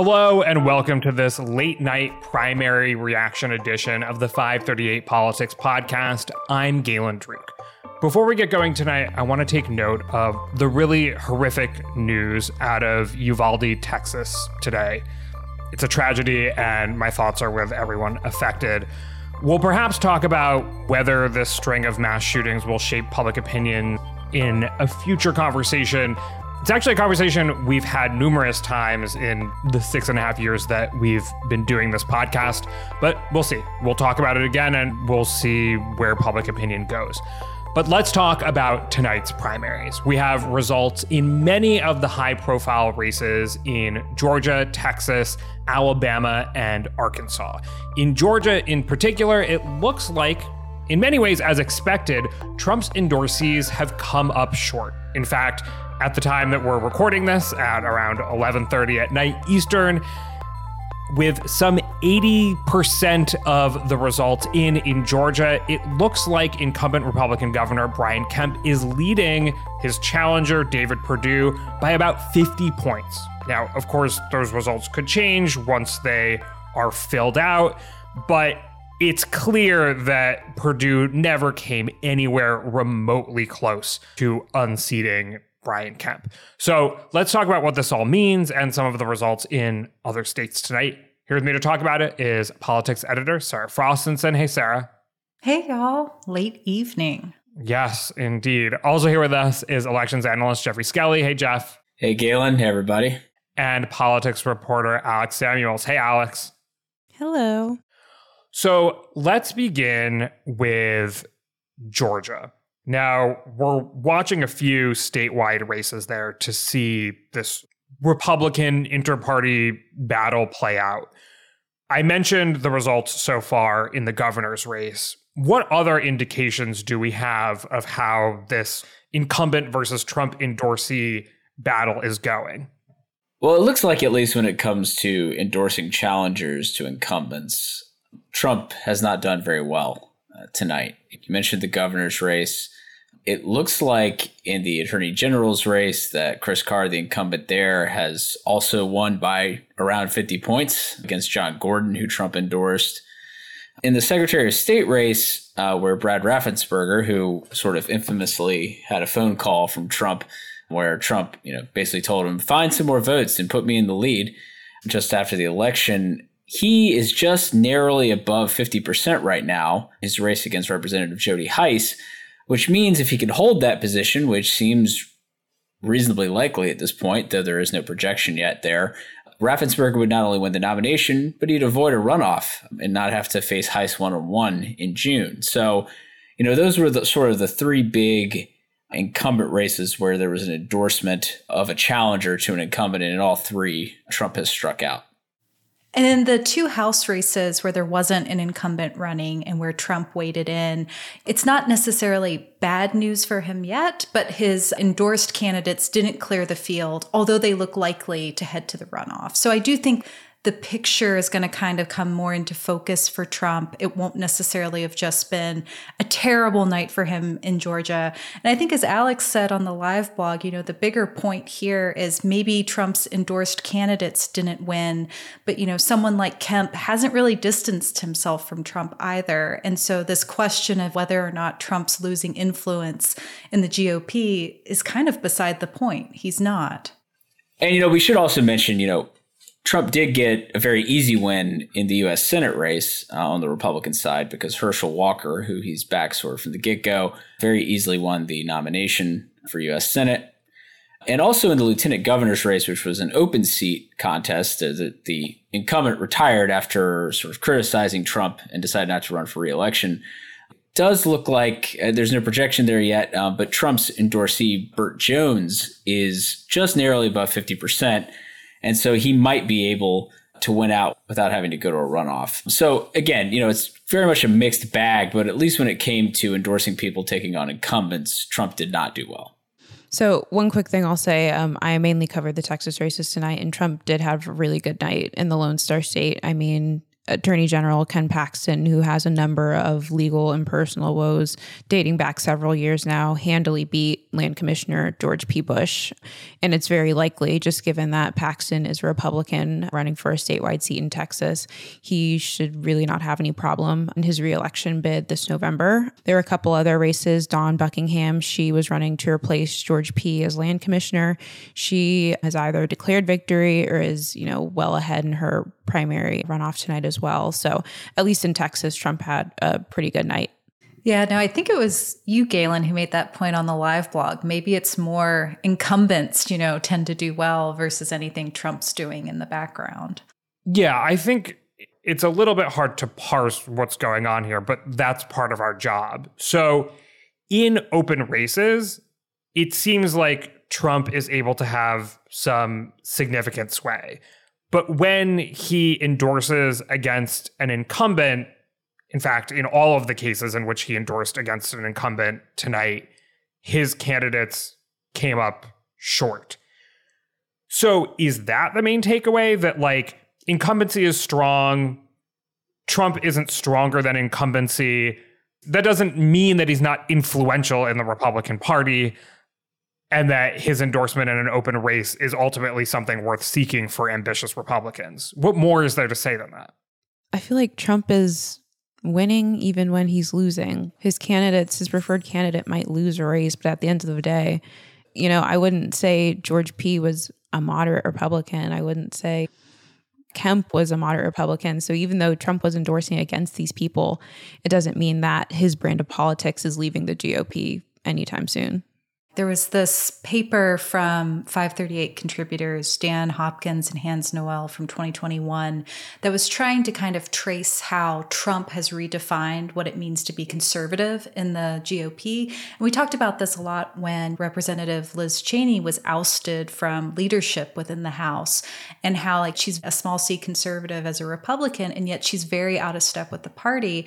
Hello and welcome to this late night primary reaction edition of the 538 Politics podcast. I'm Galen Druk. Before we get going tonight, I want to take note of the really horrific news out of Uvalde, Texas today. It's a tragedy, and my thoughts are with everyone affected. We'll perhaps talk about whether this string of mass shootings will shape public opinion in a future conversation it's actually a conversation we've had numerous times in the six and a half years that we've been doing this podcast, but we'll see. We'll talk about it again and we'll see where public opinion goes. But let's talk about tonight's primaries. We have results in many of the high profile races in Georgia, Texas, Alabama, and Arkansas. In Georgia, in particular, it looks like, in many ways, as expected, Trump's endorsees have come up short. In fact, at the time that we're recording this at around 11:30 at night Eastern with some 80% of the results in in Georgia, it looks like incumbent Republican Governor Brian Kemp is leading his challenger David Perdue by about 50 points. Now, of course, those results could change once they are filled out, but it's clear that Perdue never came anywhere remotely close to unseating Brian Kemp. So let's talk about what this all means and some of the results in other states tonight. Here with me to talk about it is politics editor Sarah Frostenson. Hey, Sarah. Hey, y'all. Late evening. Yes, indeed. Also here with us is elections analyst Geoffrey Skelley. Hey, Jeff. Hey, Galen. Hey, everybody. And politics reporter Alex Samuels. Hey, Alex. Hello. So let's begin with Georgia. Now, we're watching a few statewide races there to see this Republican interparty battle play out. I mentioned the results so far in the governor's race. What other indications do we have of how this incumbent versus Trump endorsee battle is going? Well, it looks like, at least when it comes to endorsing challengers to incumbents, Trump has not done very well uh, tonight. You mentioned the governor's race it looks like in the attorney general's race that Chris Carr, the incumbent there, has also won by around 50 points against John Gordon, who Trump endorsed. In the Secretary of State race, uh, where Brad Raffensperger, who sort of infamously had a phone call from Trump, where Trump, you know, basically told him, find some more votes and put me in the lead just after the election. He is just narrowly above 50% right now, his race against Representative Jody Hice which means if he can hold that position, which seems reasonably likely at this point, though there is no projection yet there, Raffensperger would not only win the nomination, but he'd avoid a runoff and not have to face Hice one on one in June. So, you know, those were the sort of the three big incumbent races where there was an endorsement of a challenger to an incumbent, and in all three, Trump has struck out. And in the two House races where there wasn't an incumbent running and where Trump waded in, it's not necessarily bad news for him yet, but his endorsed candidates didn't clear the field, although they look likely to head to the runoff. So I do think the picture is going to kind of come more into focus for Trump. It won't necessarily have just been a terrible night for him in Georgia. And I think, as Alex said on the live blog, you know, the bigger point here is maybe Trump's endorsed candidates didn't win, but, you know, someone like Kemp hasn't really distanced himself from Trump either. And so this question of whether or not Trump's losing influence in the GOP is kind of beside the point. He's not. And, you know, we should also mention, you know, Trump did get a very easy win in the U.S. Senate race uh, on the Republican side because Herschel Walker, who he's backed sort of from the get go, very easily won the nomination for U.S. Senate. And also in the lieutenant governor's race, which was an open seat contest, uh, the, the incumbent retired after sort of criticizing Trump and decided not to run for reelection. Does look like uh, there's no projection there yet, uh, but Trump's endorsee, Burt Jones, is just narrowly above 50%. And so he might be able to win out without having to go to a runoff. So again, you know, it's very much a mixed bag, but at least when it came to endorsing people taking on incumbents, Trump did not do well. So, one quick thing I'll say um, I mainly covered the Texas races tonight, and Trump did have a really good night in the Lone Star State. I mean, Attorney General Ken Paxton, who has a number of legal and personal woes dating back several years now, handily beat Land Commissioner George P. Bush. And it's very likely, just given that Paxton is a Republican running for a statewide seat in Texas, he should really not have any problem in his reelection bid this November. There are a couple other races. Dawn Buckingham, she was running to replace George P. as Land Commissioner. She has either declared victory or is, you know, well ahead in her primary runoff tonight as well. So at least in Texas, Trump had a pretty good night. Yeah, no, I think it was you, Galen, who made that point on the live blog. Maybe it's more incumbents, you know, tend to do well versus anything Trump's doing in the background. Yeah, I think it's a little bit hard to parse what's going on here, but that's part of our job. So in open races, it seems like Trump is able to have some significant sway. But when he endorses against an incumbent, in fact, in all of the cases in which he endorsed against an incumbent tonight, his candidates came up short. So is that the main takeaway that like incumbency is strong, Trump isn't stronger than incumbency? That doesn't mean that he's not influential in the Republican Party and that his endorsement in an open race is ultimately something worth seeking for ambitious Republicans. What more is there to say than that? I feel like Trump is winning even when he's losing. His candidates, his preferred candidate might lose a race, but at the end of the day, you know, I wouldn't say George P was a moderate Republican. I wouldn't say Kemp was a moderate Republican. So even though Trump was endorsing against these people, it doesn't mean that his brand of politics is leaving the GOP anytime soon. There was this paper from 538 contributors, Dan Hopkins and Hans Noel from 2021, that was trying to kind of trace how Trump has redefined what it means to be conservative in the GOP. And we talked about this a lot when Representative Liz Cheney was ousted from leadership within the House and how, like, she's a small c conservative as a Republican, and yet she's very out of step with the party.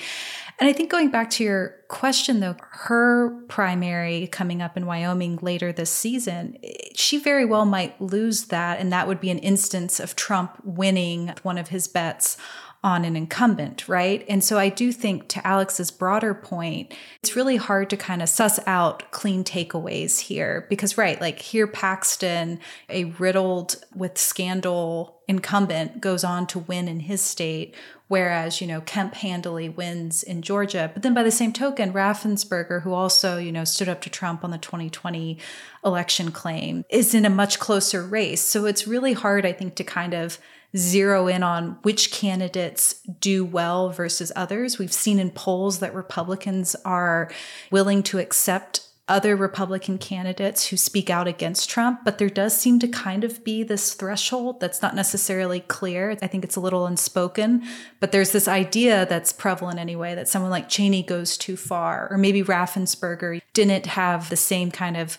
And I think going back to your question, though, her primary coming up in Wyoming later this season, she very well might lose that. And that would be an instance of Trump winning one of his bets on an incumbent, right? And so I do think to Alex's broader point, it's really hard to kind of suss out clean takeaways here because, right, like here Paxton, a riddled with scandal incumbent, goes on to win in his state whereas you know Kemp handily wins in Georgia. But then by the same token, Raffensperger, who also you know stood up to Trump on the 2020 election claim, is in a much closer race. So it's really hard, I think, to kind of zero in on which candidates do well versus others. We've seen in polls that Republicans are willing to accept other Republican candidates who speak out against Trump, but there does seem to kind of be this threshold that's not necessarily clear. I think it's a little unspoken, but there's this idea that's prevalent anyway that someone like Cheney goes too far, or maybe Raffensperger didn't have the same kind of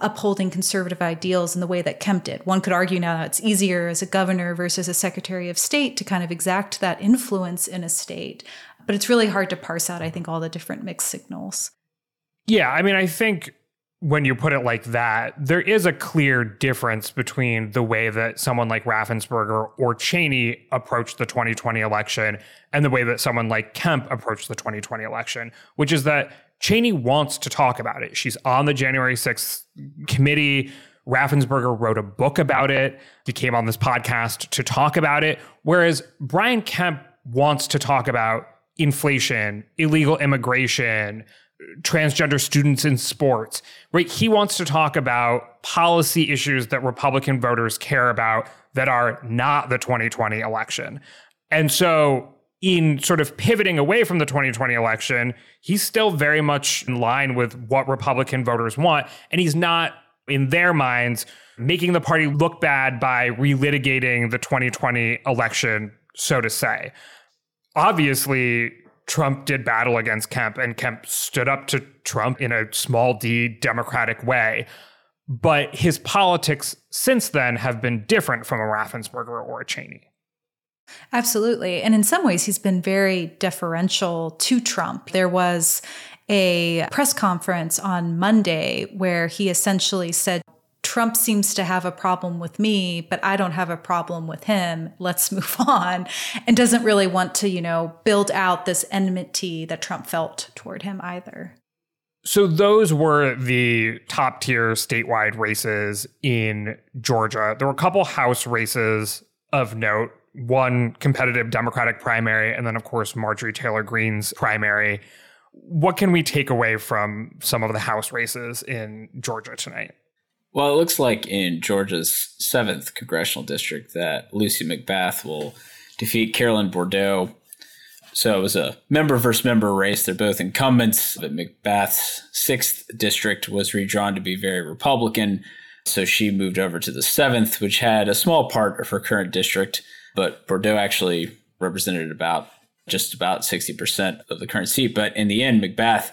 upholding conservative ideals in the way that Kemp did. One could argue now it's easier as a governor versus a secretary of state to kind of exact that influence in a state. But it's really hard to parse out, I think, all the different mixed signals. Yeah, I mean, I think when you put it like that, there is a clear difference between the way that someone like Raffensperger or Cheney approached the 2020 election and the way that someone like Kemp approached the 2020 election, which is that Cheney wants to talk about it. She's on the January 6th committee. Raffensperger wrote a book about it. He came on this podcast to talk about it. Whereas Brian Kemp wants to talk about inflation, illegal immigration, transgender students in sports, right? He wants to talk about policy issues that Republican voters care about that are not the 2020 election. And so, in sort of pivoting away from the 2020 election, he's still very much in line with what Republican voters want. And he's not, in their minds, making the party look bad by relitigating the 2020 election, so to say. Obviously, Trump did battle against Kemp and Kemp stood up to Trump in a small d democratic way. But his politics since then have been different from a Raffensperger or a Cheney. Absolutely. And in some ways, he's been very deferential to Trump. There was a press conference on Monday where he essentially said Trump seems to have a problem with me, but I don't have a problem with him. Let's move on. And doesn't really want to, you know, build out this enmity that Trump felt toward him either. So those were the top tier statewide races in Georgia. There were a couple House races of note. One competitive Democratic primary, and then, of course, Marjorie Taylor Greene's primary. What can we take away from some of the House races in Georgia tonight? Well, it looks like in Georgia's seventh congressional district that Lucy McBath will defeat Carolyn Bourdeaux. So it was a member versus member race. They're both incumbents, but McBath's sixth district was redrawn to be very Republican. So she moved over to the seventh, which had a small part of her current district, but Bourdeaux actually represented about just about 60% of the current seat. But in the end, McBath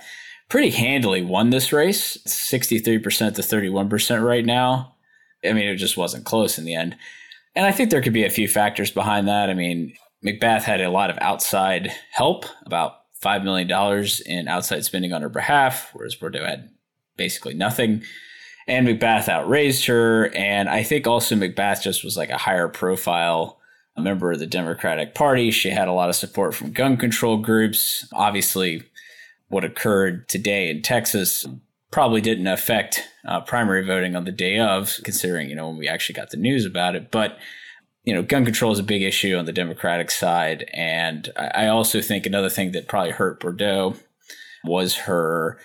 pretty handily won this race 63% to 31% right now. I mean, it just wasn't close in the end. And I think there could be a few factors behind that. I mean, McBath had a lot of outside help, about $5 million in outside spending on her behalf, whereas Bourdeaux had basically nothing. And McBath outraised her. And I think also McBath just was like a higher profile a member of the Democratic Party. She had a lot of support from gun control groups. Obviously, what occurred today in Texas probably didn't affect uh, primary voting on the day of, considering, you know, when we actually got the news about it. But, you know, gun control is a big issue on the Democratic side. And I also think another thing that probably hurt Bourdeaux was her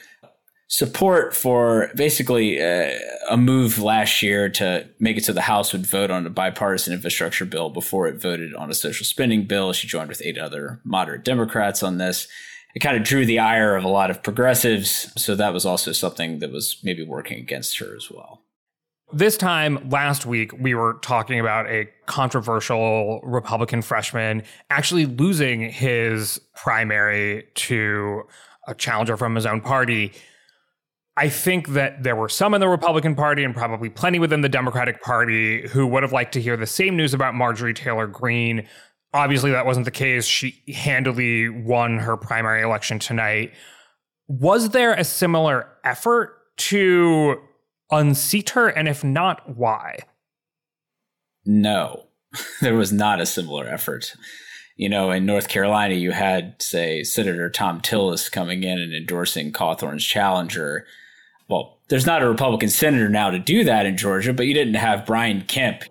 support for basically uh, a move last year to make it so the House would vote on a bipartisan infrastructure bill before it voted on a social spending bill. She joined with eight other moderate Democrats on this it kind of drew the ire of a lot of progressives. So that was also something that was maybe working against her as well. This time last week, we were talking about a controversial Republican freshman actually losing his primary to a challenger from his own party. I think that there were some in the Republican Party and probably plenty within the Democratic Party who would have liked to hear the same news about Marjorie Taylor Greene Obviously, that wasn't the case. She handily won her primary election tonight. Was there a similar effort to unseat her? And if not, why? No, there was not a similar effort. You know, in North Carolina, you had, say, Senator Thom Tillis coming in and endorsing Cawthorn's challenger. Well, there's not a Republican senator now to do that in Georgia, but you didn't have Brian Kemp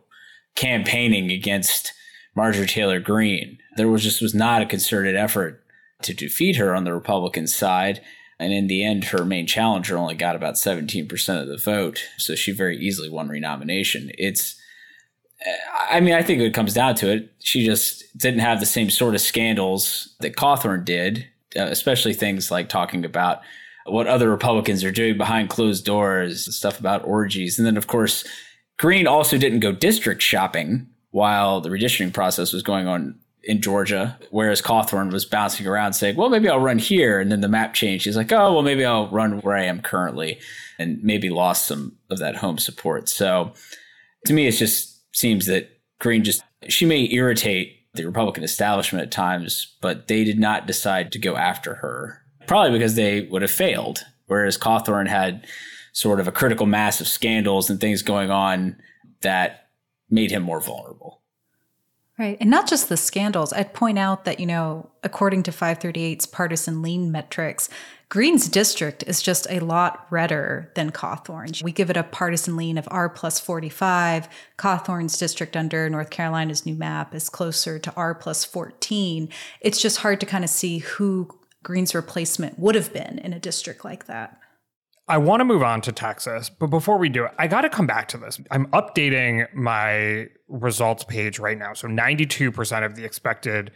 campaigning against Marjorie Taylor Greene. There was just was not a concerted effort to defeat her on the Republican side. And in the end, her main challenger only got about 17% of the vote. So she very easily won renomination. It's, I mean, I think it comes down to it. She just didn't have the same sort of scandals that Cawthorn did, uh, especially things like talking about what other Republicans are doing behind closed doors, stuff about orgies. And then, of course, Greene also didn't go district shopping while the redistricting process was going on in Georgia, whereas Cawthorn was bouncing around saying, well, maybe I'll run here. And then the map changed. He's like, oh, well, maybe I'll run where I am currently and maybe lost some of that home support. So to me, it's just seems that Greene just, she may irritate the Republican establishment at times, but they did not decide to go after her, probably because they would have failed. Whereas Cawthorn had sort of a critical mass of scandals and things going on that made him more vulnerable. Right. And not just the scandals. I'd point out that, you know, according to 538's partisan lean metrics, Greene's district is just a lot redder than Cawthorn's. We give it a partisan lean of R plus 45. Cawthorn's district under North Carolina's new map is closer to R plus 14. It's just hard to kind of see who Greene's replacement would have been in a district like that. I want to move on to Texas, but before we do it, I got to come back to this. I'm updating my results page right now. So 92% of the expected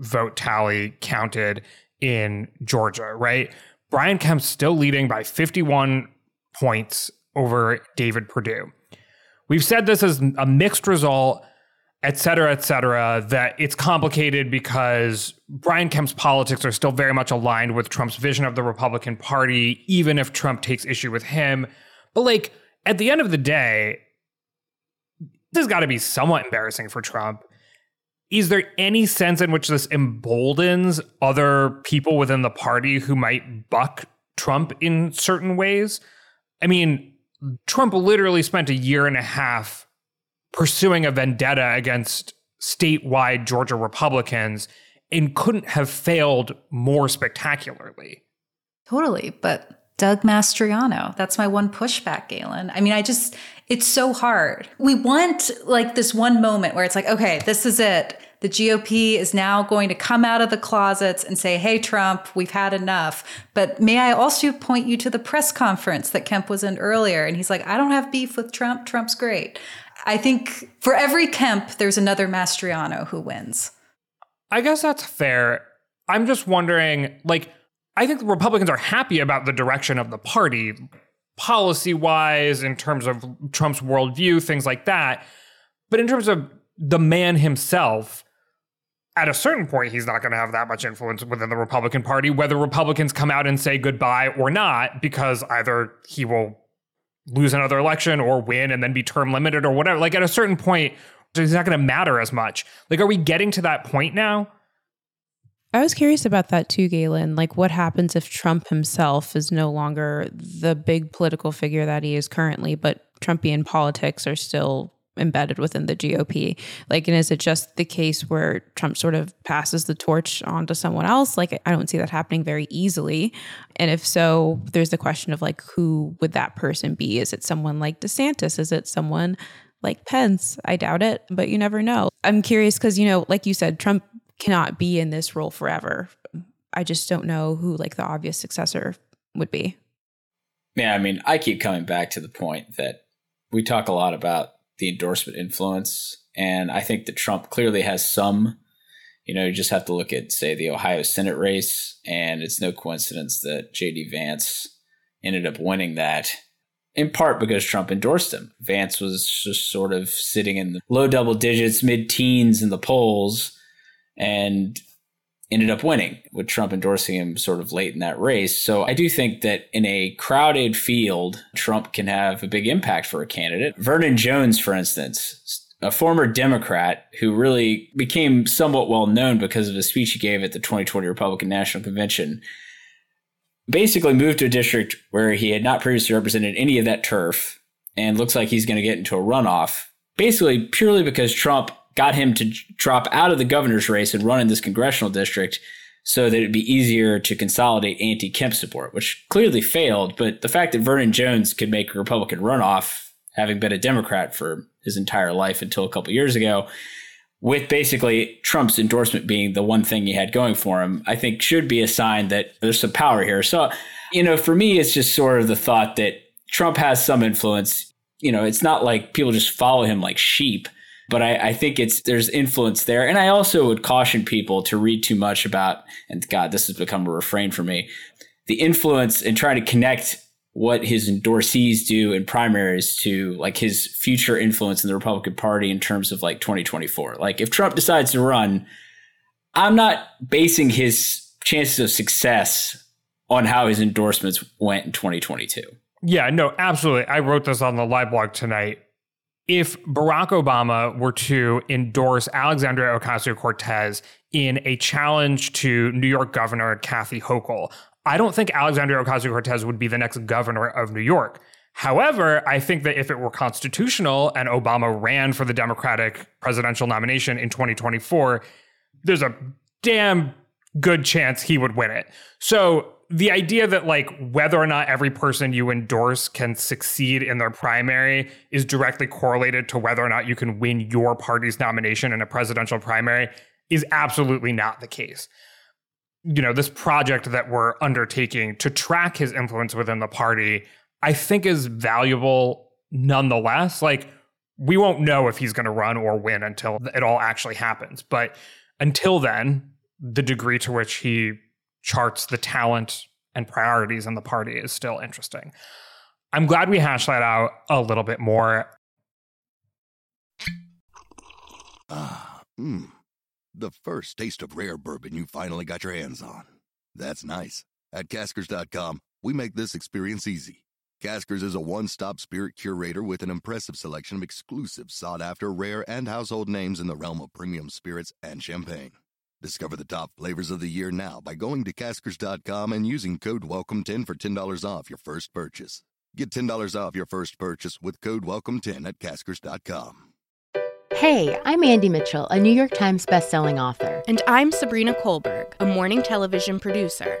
vote tally counted in Georgia, right? Brian Kemp's still leading by 51 points over David Perdue. We've said this is a mixed result et cetera, et cetera, that it's complicated because Brian Kemp's politics are still very much aligned with Trump's vision of the Republican Party, even if Trump takes issue with him. But like at the end of the day, this has got to be somewhat embarrassing for Trump. Is there any sense in which this emboldens other people within the party who might buck Trump in certain ways? I mean, Trump literally spent a year and a half pursuing a vendetta against statewide Georgia Republicans and couldn't have failed more spectacularly. Totally. But Doug Mastriano, that's my one pushback, Galen. I mean, I just, it's so hard. We want like this one moment where it's like, okay, this is it. The GOP is now going to come out of the closets and say, hey, Trump, we've had enough. But may I also point you to the press conference that Kemp was in earlier? And he's like, I don't have beef with Trump. Trump's great. I think for every Kemp, there's another Mastriano who wins. I guess that's fair. I'm just wondering, like, I think the Republicans are happy about the direction of the party, policy wise, in terms of Trump's worldview, things like that. But in terms of the man himself, at a certain point, he's not going to have that much influence within the Republican Party, whether Republicans come out and say goodbye or not, because either he will lose another election or win and then be term limited or whatever. Like at a certain point, it's not going to matter as much. Like, are we getting to that point now? I was curious about that too, Galen. Like, what happens if Trump himself is no longer the big political figure that he is currently, but Trumpian politics are still embedded within the GOP? Like, and is it just the case where Trump sort of passes the torch on to someone else? Like, I don't see that happening very easily. And if so, there's the question of like, who would that person be? Is it someone like DeSantis? Is it someone like Pence? I doubt it, but you never know. I'm curious because, you know, like you said, Trump cannot be in this role forever. I just don't know who like the obvious successor would be. Yeah, I mean, I keep coming back to the point that we talk a lot about the endorsement influence. And I think that Trump clearly has some. You know, you just have to look at, say, the Ohio Senate race, and it's no coincidence that J.D. Vance ended up winning that in part because Trump endorsed him. Vance was just sort of sitting in the low double digits, mid teens in the polls, and ended up winning with Trump endorsing him sort of late in that race. So I do think that in a crowded field, Trump can have a big impact for a candidate. Vernon Jones, for instance, a former Democrat who really became somewhat well known because of a speech he gave at the 2020 Republican National Convention, basically moved to a district where he had not previously represented any of that turf and looks like he's going to get into a runoff, basically purely because Trump got him to drop out of the governor's race and run in this congressional district so that it'd be easier to consolidate anti Kemp support, which clearly failed. But the fact that Vernon Jones could make a Republican runoff, having been a Democrat for his entire life until a couple years ago, with basically Trump's endorsement being the one thing he had going for him, I think should be a sign that there's some power here. So, you know, for me, it's just sort of the thought that Trump has some influence. You know, it's not like people just follow him like sheep but I, I, think it's there's influence there. And I also would caution people to read too much about, and God, this has become a refrain for me, the influence and trying to connect what his endorsees do in primaries to like his future influence in the Republican Party in terms of like 2024. Like if Trump decides to run, I'm not basing his chances of success on how his endorsements went in 2022. Yeah, no, absolutely. I wrote this on the live blog tonight if Barack Obama were to endorse Alexandria Ocasio Cortez in a challenge to New York Governor Kathy Hochul, I don't think Alexandria Ocasio Cortez would be the next governor of New York. However, I think that if it were constitutional and Obama ran for the Democratic presidential nomination in 2024, there's a damn good chance he would win it. So the idea that like whether or not every person you endorse can succeed in their primary is directly correlated to whether or not you can win your party's nomination in a presidential primary is absolutely not the case. You know, this project that we're undertaking to track his influence within the party, I think is valuable nonetheless. Like, we won't know if he's going to run or win until it all actually happens. But until then, the degree to which he charts the talent and priorities in the party is still interesting. I'm glad we hashed that out a little bit more. Ah, mmm. The first taste of rare bourbon you finally got your hands on. That's nice. At caskers.com, we make this experience easy. Caskers is a one stop spirit curator with an impressive selection of exclusive, sought after, rare, and household names in the realm of premium spirits and champagne. Discover the top flavors of the year now by going to caskers.com and using code WELCOME10 for $10 off your first purchase. Get $10 off your first purchase with code WELCOME10 at Caskers.com. Hey, I'm Andy Mitchell, a New York Times bestselling author. And I'm Sabrina Kohlberg, a morning television producer.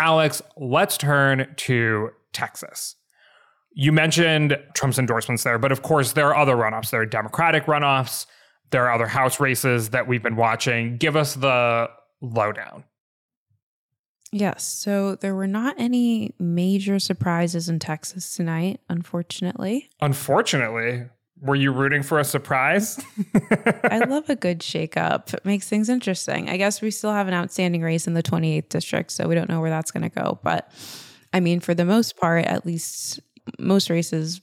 Alex, let's turn to Texas. You mentioned Trump's endorsements there, but of course, there are other runoffs. There are Democratic runoffs, there are other House races that we've been watching. Give us the lowdown. Yes. So there were not any major surprises in Texas tonight, unfortunately. Unfortunately, were you rooting for a surprise? I love a good shakeup. It makes things interesting. I guess we still have an outstanding race in the 28th district, so we don't know where that's going to go. But I mean, for the most part, at least most races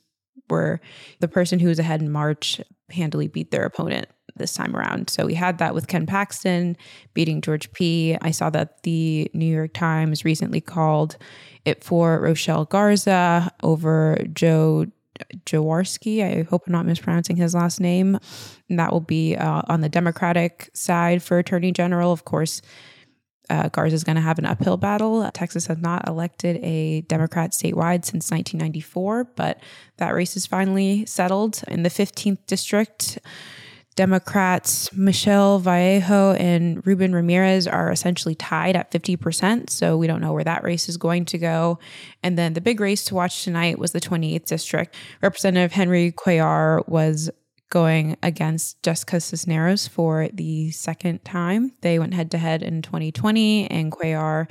were the person who was ahead in March handily beat their opponent this time around. So we had that with Ken Paxton beating George P. I saw that the New York Times recently called it for Rochelle Garza over Joe Jaworski. I hope I'm not mispronouncing his last name. And that will be uh, on the Democratic side for Attorney General. Of course, uh, Garza is going to have an uphill battle. Texas has not elected a Democrat statewide since 1994, but that race is finally settled in the 15th district. Democrats Michelle Vallejo and Ruben Ramirez are essentially tied at 50%. So we don't know where that race is going to go. And then the big race to watch tonight was the 28th district. Representative Henry Cuellar was going against Jessica Cisneros for the second time. They went head to head in 2020, and Cuellar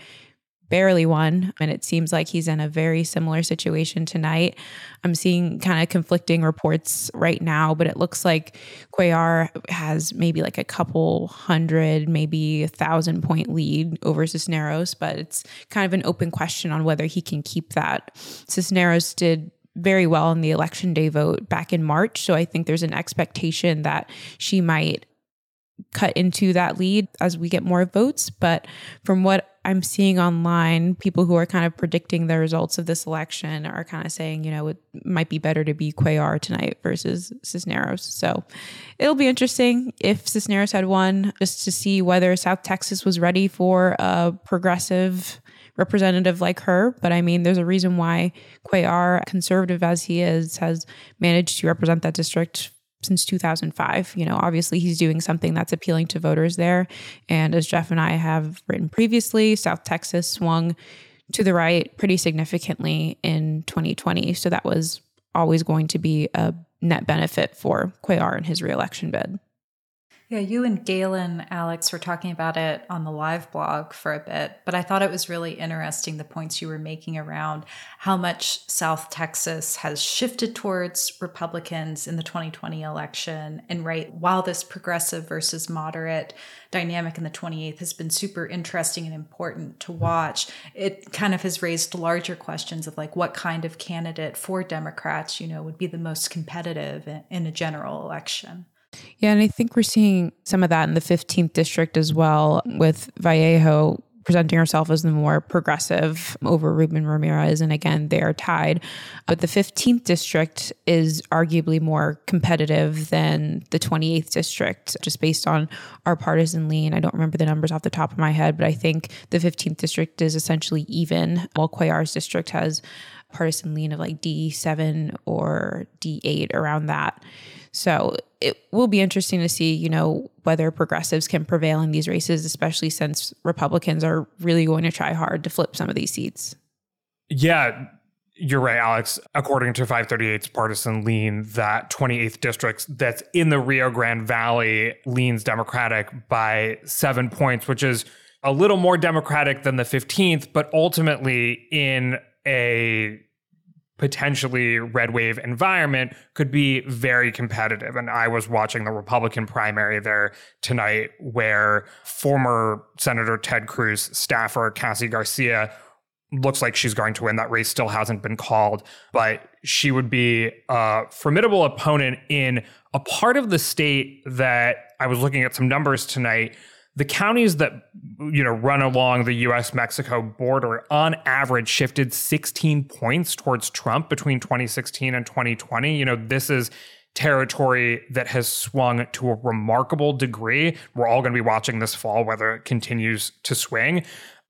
barely won. And it seems like he's in a very similar situation tonight. I'm seeing kind of conflicting reports right now, but it looks like Cuellar has maybe like a couple hundred, maybe a thousand point lead over Cisneros, but it's kind of an open question on whether he can keep that. Cisneros did very well in the election day vote back in March. So I think there's an expectation that she might cut into that lead as we get more votes. But from what I'm seeing online, people who are kind of predicting the results of this election are kind of saying, you know, it might be better to be Cuellar tonight versus Cisneros. So it'll be interesting if Cisneros had won, just to see whether South Texas was ready for a progressive representative like her. But I mean, there's a reason why Cuellar, conservative as he is, has managed to represent that district since 2005. You know, obviously he's doing something that's appealing to voters there. And as Jeff and I have written previously, South Texas swung to the right pretty significantly in 2020. So that was always going to be a net benefit for Cuellar in his reelection bid. Yeah, you and Galen, Alex, were talking about it on the live blog for a bit, but I thought it was really interesting the points you were making around how much South Texas has shifted towards Republicans in the 2020 election. And right, while this progressive versus moderate dynamic in the 28th has been super interesting and important to watch, it kind of has raised larger questions of like what kind of candidate for Democrats, you know, would be the most competitive in a general election. Yeah, and I think we're seeing some of that in the 15th district as well, with Vallejo presenting herself as the more progressive over Ruben Ramirez. And again, they are tied. But the 15th district is arguably more competitive than the 28th district, just based on our partisan lean. I don't remember the numbers off the top of my head, but I think the 15th district is essentially even, while Cuellar's district has a partisan lean of like D7 or D8 around that. So it will be interesting to see, you know, whether progressives can prevail in these races, especially since Republicans are really going to try hard to flip some of these seats. Yeah, you're right, Alex. According to 538's partisan lean, that 28th district that's in the Rio Grande Valley leans Democratic by seven points, which is a little more Democratic than the 15th, but ultimately in a potentially red wave environment could be very competitive. And I was watching the Republican primary there tonight where former Senator Ted Cruz staffer Cassy Garcia looks like she's going to win. That race still hasn't been called, but she would be a formidable opponent in a part of the state that I was looking at some numbers tonight. The counties that you know run along the US Mexico border on average shifted 16 points towards Trump between 2016 and 2020. You know, this is territory that has swung to a remarkable degree. We're all going to be watching this fall whether it continues to swing.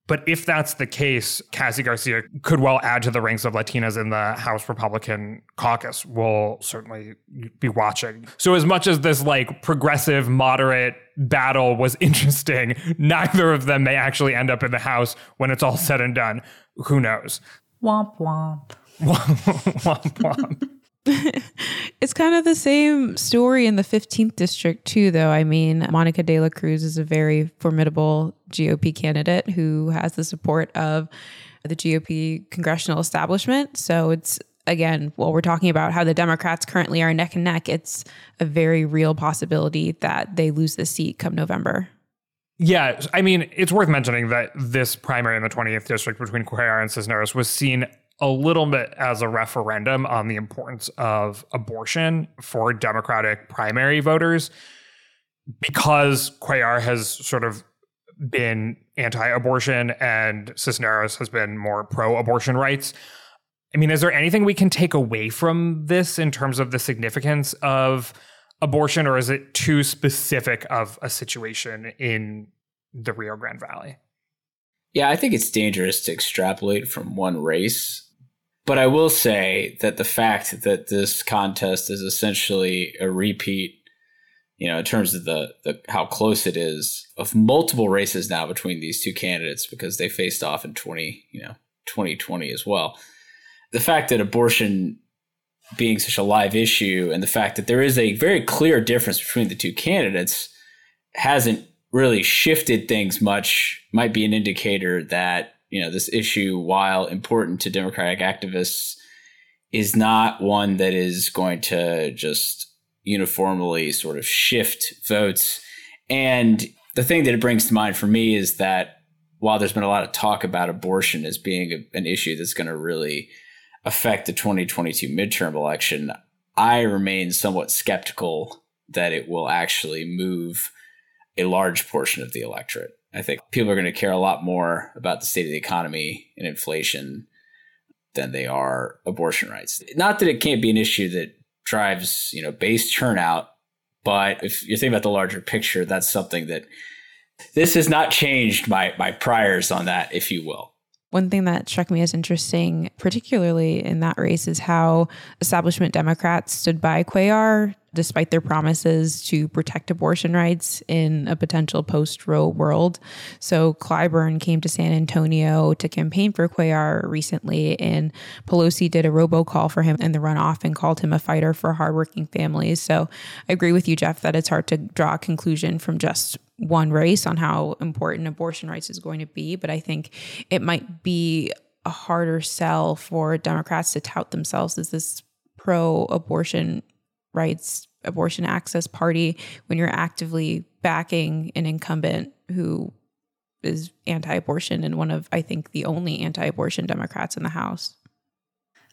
But if that's the case, Cassy Garcia could well add to the ranks of Latinas in the House Republican caucus. We'll certainly be watching. So, as much as this like progressive, moderate battle was interesting, neither of them may actually end up in the House when it's all said and done. Who knows? Womp womp. womp womp. it's kind of the same story in the 15th district too though. I mean monica de la cruz is a very formidable gop candidate who has the support of the gop congressional establishment. So it's again while we're talking about how the democrats currently are neck and neck it's a very real possibility that they lose the seat come november. Yeah, I mean, it's worth mentioning that this primary in the 20th district between Cuellar and Cisneros was seen a little bit as a referendum on the importance of abortion for Democratic primary voters because Cuellar has sort of been anti-abortion and Cisneros has been more pro-abortion rights. I mean, is there anything we can take away from this in terms of the significance of abortion, or is it too specific of a situation in the Rio Grande Valley? Yeah, I think it's dangerous to extrapolate from one race but I will say that the fact that this contest is essentially a repeat, you know, in terms of the, the how close it is of multiple races now between these two candidates because they faced off in 20, you know, 2020 as well. The fact that abortion being such a live issue and the fact that there is a very clear difference between the two candidates hasn't really shifted things much might be an indicator that you know this issue, while important to Democratic activists, is not one that is going to just uniformly sort of shift votes. And the thing that it brings to mind for me is that while there's been a lot of talk about abortion as being a, an issue that's going to really affect the 2022 midterm election, I remain somewhat skeptical that it will actually move a large portion of the electorate. I think people are going to care a lot more about the state of the economy and inflation than they are abortion rights. Not that it can't be an issue that drives, you know, base turnout, but if you're thinking about the larger picture, that's something that this has not changed my my priors on that, if you will. One thing that struck me as interesting, particularly in that race, is how establishment Democrats stood by Cuellar despite their promises to protect abortion rights in a potential post Roe world. So Clyburn came to San Antonio to campaign for Cuellar recently, and Pelosi did a robocall for him in the runoff and called him a fighter for hardworking families. So I agree with you, Jeff, that it's hard to draw a conclusion from just one race on how important abortion rights is going to be, but I think it might be a harder sell for Democrats to tout themselves as this pro abortion rights abortion access party when you're actively backing an incumbent who is anti-abortion and one of I think the only anti-abortion Democrats in the House.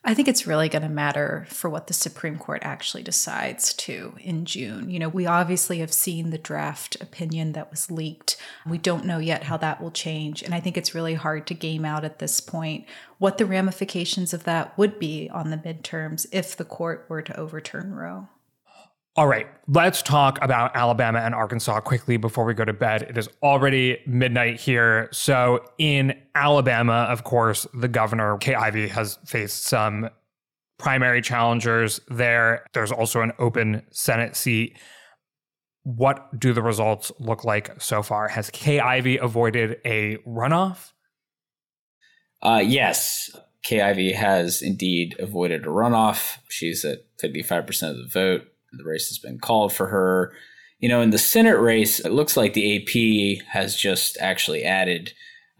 I think it's really going to matter for what the Supreme Court actually decides to in June. You know, we obviously have seen the draft opinion that was leaked. We don't know yet how that will change. And I think it's really hard to game out at this point what the ramifications of that would be on the midterms if the court were to overturn Roe. All right, let's talk about Alabama and Arkansas quickly before we go to bed. It is already midnight here. So, in Alabama, of course, the governor, Kay Ivey, has faced some primary challengers there. There's also an open Senate seat. What do the results look like so far? Has Kay Ivey avoided a runoff? Uh, yes, Kay Ivey has indeed avoided a runoff. She's at 55% of the vote the race has been called for her. You know, in the Senate race, it looks like the AP has just actually added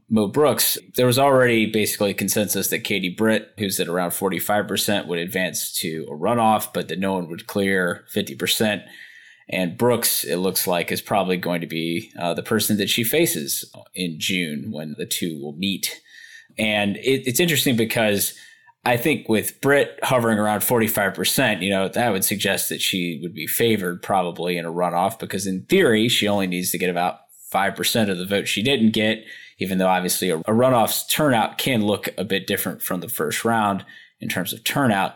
Mo Brooks. There was already basically consensus that Katie Britt, who's at around 45%, would advance to a runoff, but that no one would clear 50%. And Brooks, it looks like, is probably going to be uh, the person that she faces in June when the two will meet. And it, it's interesting because I think with Britt hovering around 45%, you know, that would suggest that she would be favored probably in a runoff because in theory, she only needs to get about 5% of the vote she didn't get, even though obviously a, a runoff's turnout can look a bit different from the first round in terms of turnout.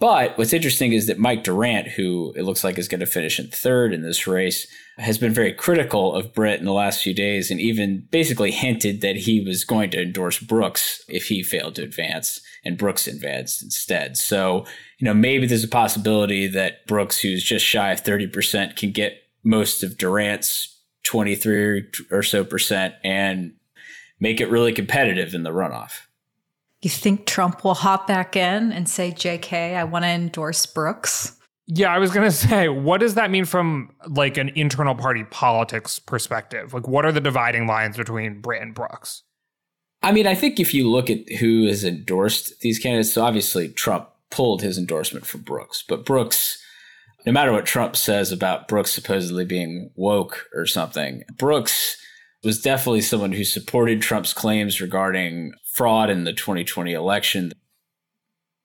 But what's interesting is that Mike Durant, who it looks like is going to finish in third in this race, has been very critical of Britt in the last few days and even basically hinted that he was going to endorse Brooks if he failed to advance and Brooks advanced instead. So, you know, maybe there's a possibility that Brooks, who's just shy of 30%, can get most of Durant's 23 or so percent and make it really competitive in the runoff. You think Trump will hop back in and say, JK, I want to endorse Brooks? Yeah, I was going to say, what does that mean from like an internal party politics perspective? Like, what are the dividing lines between Britt and Brooks? I mean, I think if you look at who has endorsed these candidates, so obviously Trump pulled his endorsement for Brooks, but Brooks, no matter what Trump says about Brooks supposedly being woke or something, Brooks was definitely someone who supported Trump's claims regarding fraud in the 2020 election.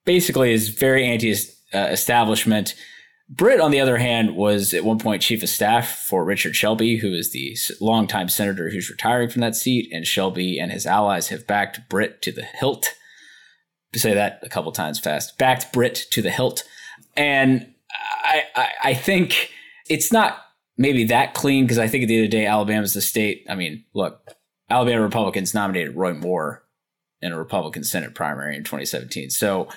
Basically, is very anti establishment. Britt, on the other hand, was at one point chief of staff for Richard Shelby, who is the longtime senator who's retiring from that seat. And Shelby and his allies have backed Britt to the hilt. Say that a couple times fast, backed Britt to the hilt. And I, I, I think it's not maybe that clean because I think at the end of the day, Alabama's the state. I mean, look, Alabama Republicans nominated Roy Moore in a Republican Senate primary in 2017. So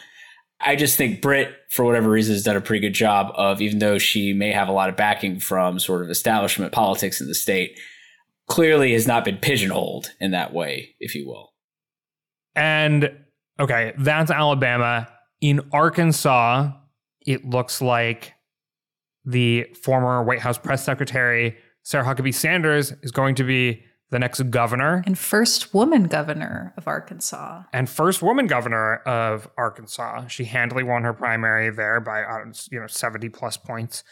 I just think Britt, for whatever reason, has done a pretty good job of, even though she may have a lot of backing from sort of establishment politics in the state, clearly has not been pigeonholed in that way, if you will. And okay, that's Alabama. In Arkansas, it looks like the former White House press secretary, Sarah Huckabee Sanders, is going to be the next governor and first woman governor of Arkansas. And first woman governor of Arkansas. She handily won her primary there by uh, you know 70 plus points.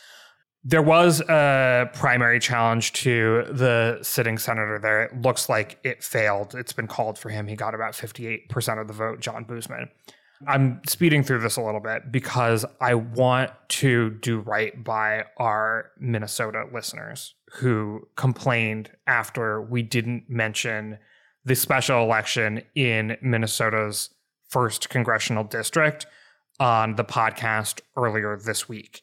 There was a primary challenge to the sitting senator there. It looks like it failed. It's been called for him. He got about 58% of the vote, John Boozman. I'm speeding through this a little bit because I want to do right by our Minnesota listeners who complained after we didn't mention the special election in Minnesota's first congressional district on the podcast earlier this week.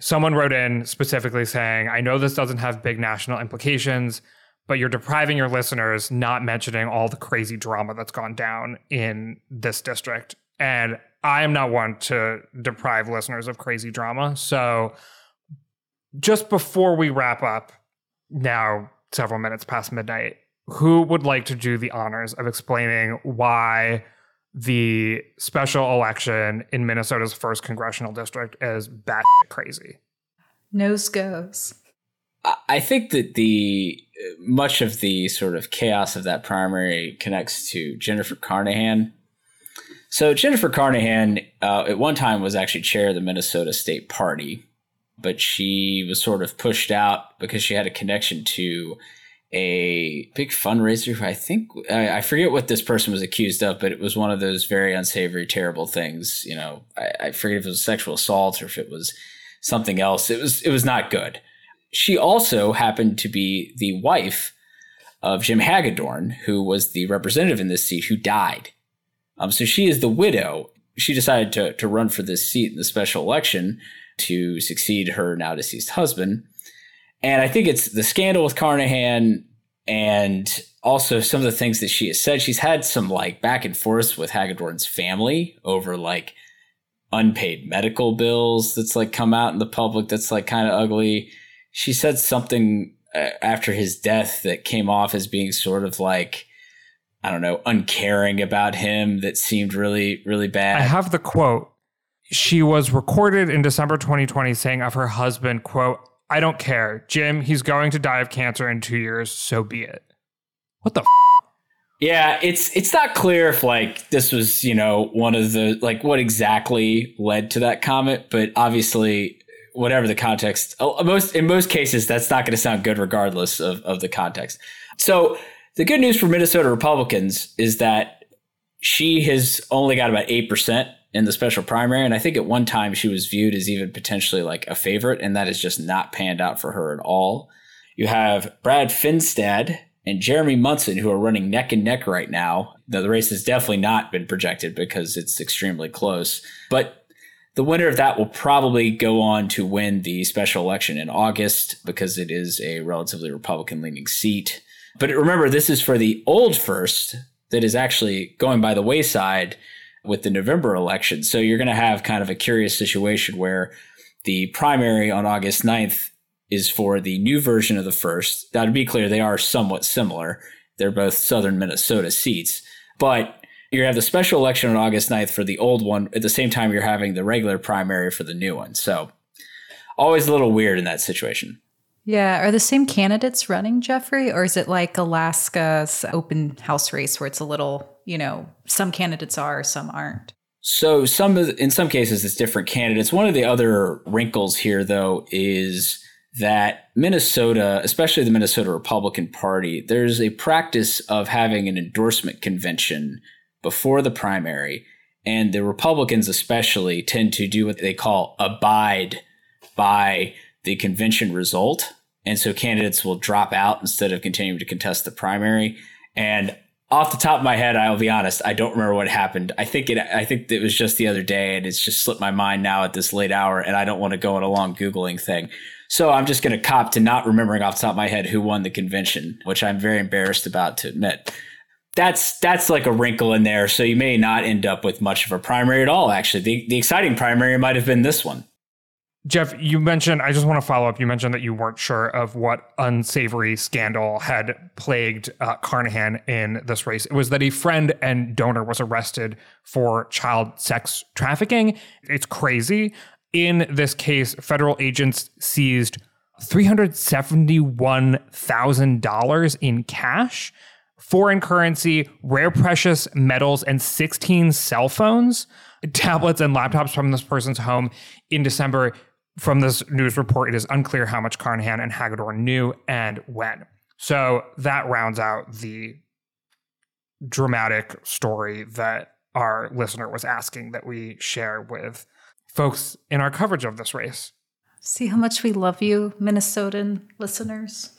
Someone wrote in specifically saying, I know this doesn't have big national implications, but you're depriving your listeners not mentioning all the crazy drama that's gone down in this district. And I am not one to deprive listeners of crazy drama. So just before we wrap up, now several minutes past midnight, who would like to do the honors of explaining why the special election in Minnesota's first congressional district is bat crazy? Nose goes. I think that the much of the sort of chaos of that primary connects to Jennifer Carnahan. So Jennifer Carnahan uh, at one time was actually chair of the Minnesota State Party, but she was sort of pushed out because she had a connection to a big fundraiser. I think I, I, forget what this person was accused of, but it was one of those very unsavory, terrible things. You know, I, I forget if it was sexual assault or if it was something else. It was it was not good. She also happened to be the wife of Jim Hagedorn, who was the representative in this seat who died. Um, so she is the widow. She decided to to run for this seat in the special election to succeed her now deceased husband. And I think it's the scandal with Carnahan and also some of the things that she has said. She's had some like back and forth with Hagedorn's family over like unpaid medical bills that's like come out in the public that's like kind of ugly. She said something uh, after his death that came off as being sort of like I don't know, uncaring about him that seemed really really bad. I have the quote she was recorded in December 2020 saying of her husband, quote, I don't care. Jim, he's going to die of cancer in two years, so be it. What the f- yeah, it's it's not clear if like this was, you know, one of the like what exactly led to that comment, but obviously whatever the context, uh, most in most cases that's not going to sound good regardless of of the context. So, the good news for Minnesota Republicans is that she has only got about 8% in the special primary. And I think at one time she was viewed as even potentially like a favorite, and that has just not panned out for her at all. You have Brad Finstad and Jeremy Munson, who are running neck and neck right now. The race has definitely not been projected because it's extremely close. But the winner of that will probably go on to win the special election in August because it is a relatively Republican leaning seat. But remember, this is for the old first that is actually going by the wayside with the November election. So you're going to have kind of a curious situation where the primary on August 9th is for the new version of the first. Now, to be clear, they are somewhat similar. They're both southern Minnesota seats. But you have the special election on August 9th for the old one. At the same time, you're having the regular primary for the new one. So always a little weird in that situation. Yeah. Are the same candidates running, Geoffrey? Or is it like Alaska's open house race where it's a little, you know, some candidates are, some aren't? So some in some cases it's different candidates. One of the other wrinkles here though is that Minnesota, especially the Minnesota Republican Party, there's a practice of having an endorsement convention before the primary. And the Republicans, especially, tend to do what they call abide by the convention result. And so candidates will drop out instead of continuing to contest the primary. And off the top of my head, I'll be honest, I don't remember what happened. I think it I think it was just the other day and it's just slipped my mind now at this late hour and I don't want to go on a long Googling thing. So I'm just going to cop to not remembering off the top of my head who won the convention, which I'm very embarrassed about to admit. That's that's like a wrinkle in there. So you may not end up with much of a primary at all. Actually, the the exciting primary might have been this one. Geoff, you mentioned, I just want to follow up. You mentioned that you weren't sure of what unsavory scandal had plagued uh, Carnahan in this race. It was that a friend and donor was arrested for child sex trafficking. It's crazy. In this case, federal agents seized $371,000 in cash, foreign currency, rare precious metals, and 16 cell phones, tablets, and laptops from this person's home in December. From this news report, it is unclear how much Carnahan and Hagedorn knew and when. So that rounds out the dramatic story that our listener was asking that we share with folks in our coverage of this race. See how much we love you, Minnesotan listeners.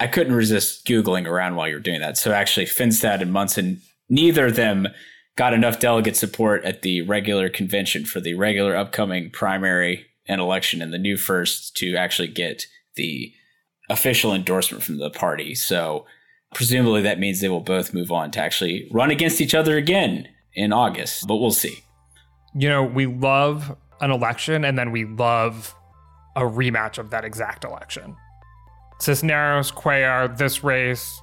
I couldn't resist Googling around while you were doing that. So actually, Finstad and Munson, neither of them got enough delegate support at the regular convention for the regular upcoming primary and election in the new first to actually get the official endorsement from the party. So presumably that means they will both move on to actually run against each other again in August, but we'll see you know, we love an election and then we love a rematch of that exact election. Cisneros, Cuellar, this race,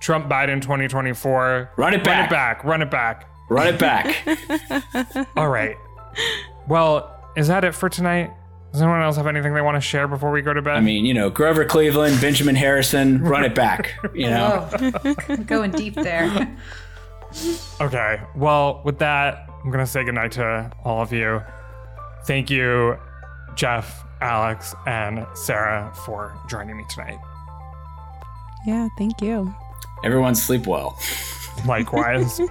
Trump Biden 2024. Run it back. Run it back. Run it back. Run it back. All right. Well, is that it for tonight? Does anyone else have anything they want to share before we go to bed? I mean, you know, Grover Cleveland, Benjamin Harrison, run it back. You know, going deep there. okay. Well, with that, I'm going to say goodnight to all of you. Thank you, Geoff, Alex, and Sarah for joining me tonight. Yeah, thank you. Everyone sleep well. Likewise.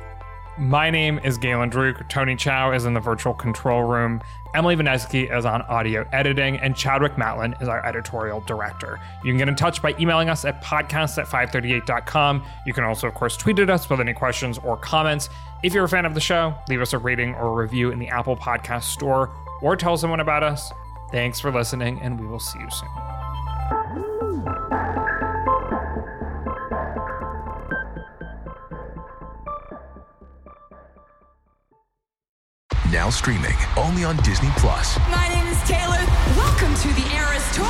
My name is Galen Druk. Tony Chow is in the virtual control room. Emily Vanesky is on audio editing, and Chadwick Matlin is our editorial director. You can get in touch by emailing us at podcast at 538.com. You can also, of course, tweet at us with any questions or comments. If you're a fan of the show, leave us a rating or a review in the Apple Podcast Store or tell someone about us. Thanks for listening, and we will see you soon. Now streaming only on Disney Plus. My name is Taylor. Welcome to the Eras Tour.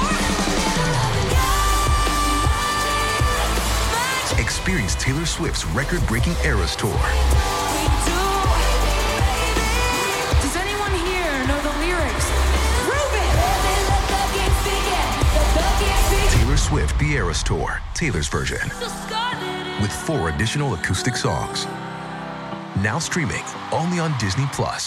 Experience Taylor Swift's record-breaking Eras Tour. Does anyone here know the lyrics? Taylor Swift The Eras Tour, Taylor's version. With four additional acoustic songs. Now streaming only on Disney Plus.